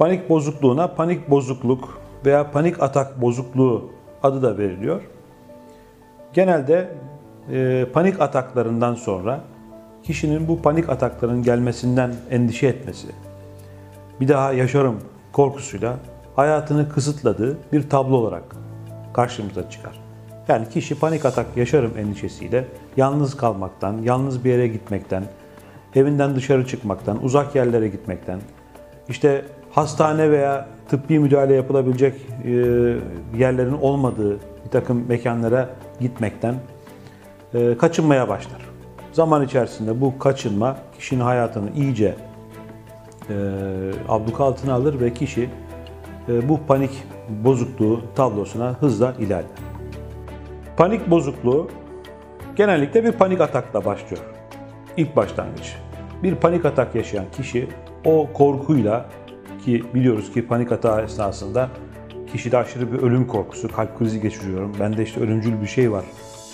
Panik bozukluğuna panik bozukluk veya panik atak bozukluğu adı da veriliyor. Genelde e, panik ataklarından sonra kişinin bu panik atakların gelmesinden endişe etmesi, bir daha yaşarım korkusuyla hayatını kısıtladığı bir tablo olarak karşımıza çıkar. Yani kişi panik atak yaşarım endişesiyle yalnız kalmaktan, yalnız bir yere gitmekten, evinden dışarı çıkmaktan, uzak yerlere gitmekten, işte hastane veya tıbbi müdahale yapılabilecek e, yerlerin olmadığı bir takım mekanlara gitmekten e, kaçınmaya başlar. Zaman içerisinde bu kaçınma kişinin hayatını iyice e, abluka altına alır ve kişi bu panik bozukluğu tablosuna hızla ilerler. Panik bozukluğu genellikle bir panik atakla başlıyor. İlk başlangıç. Bir panik atak yaşayan kişi o korkuyla ki biliyoruz ki panik atağı esnasında kişide aşırı bir ölüm korkusu, kalp krizi geçiriyorum, bende işte ölümcül bir şey var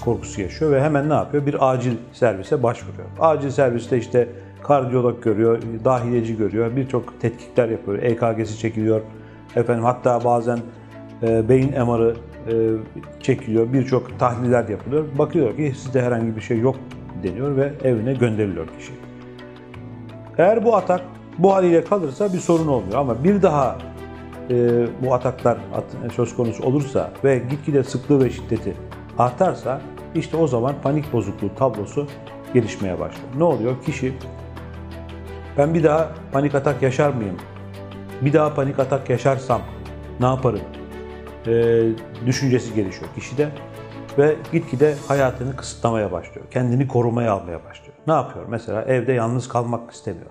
korkusu yaşıyor ve hemen ne yapıyor? Bir acil servise başvuruyor. Acil serviste işte kardiyolog görüyor, dahiliyeci görüyor, birçok tetkikler yapıyor. EKG'si çekiliyor. Efendim hatta bazen e, beyin MR'ı e, çekiliyor, birçok tahliller yapılıyor. Bakıyor ki sizde herhangi bir şey yok deniyor ve evine gönderiliyor kişi. Eğer bu atak bu haliyle kalırsa bir sorun olmuyor ama bir daha e, bu ataklar at- söz konusu olursa ve gitgide sıklığı ve şiddeti artarsa işte o zaman panik bozukluğu tablosu gelişmeye başlıyor. Ne oluyor? Kişi ben bir daha panik atak yaşar mıyım? Bir daha panik atak yaşarsam ne yaparım? E, düşüncesi gelişiyor kişide ve gitgide hayatını kısıtlamaya başlıyor. Kendini korumaya almaya başlıyor. Ne yapıyor? Mesela evde yalnız kalmak istemiyor.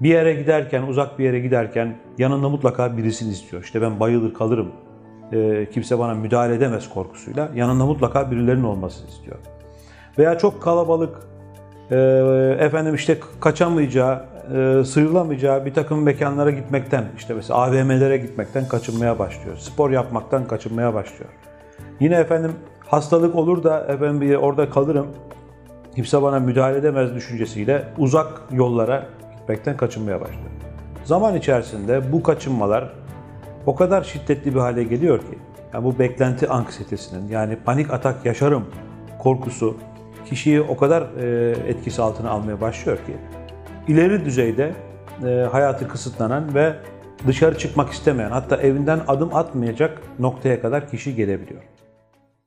Bir yere giderken, uzak bir yere giderken yanında mutlaka birisini istiyor. İşte ben bayılır kalırım, e, kimse bana müdahale edemez korkusuyla yanında mutlaka birilerinin olmasını istiyor. Veya çok kalabalık, e, efendim işte kaçamayacağı, e, sıyrılamayacağı bir takım mekanlara gitmekten, işte mesela AVM'lere gitmekten kaçınmaya başlıyor. Spor yapmaktan kaçınmaya başlıyor. Yine efendim hastalık olur da efendim bir orada kalırım, kimse bana müdahale edemez düşüncesiyle uzak yollara gitmekten kaçınmaya başlıyor. Zaman içerisinde bu kaçınmalar o kadar şiddetli bir hale geliyor ki, yani bu beklenti anksiyetesinin yani panik atak yaşarım korkusu kişiyi o kadar e, etkisi altına almaya başlıyor ki, ileri düzeyde e, hayatı kısıtlanan ve dışarı çıkmak istemeyen, hatta evinden adım atmayacak noktaya kadar kişi gelebiliyor.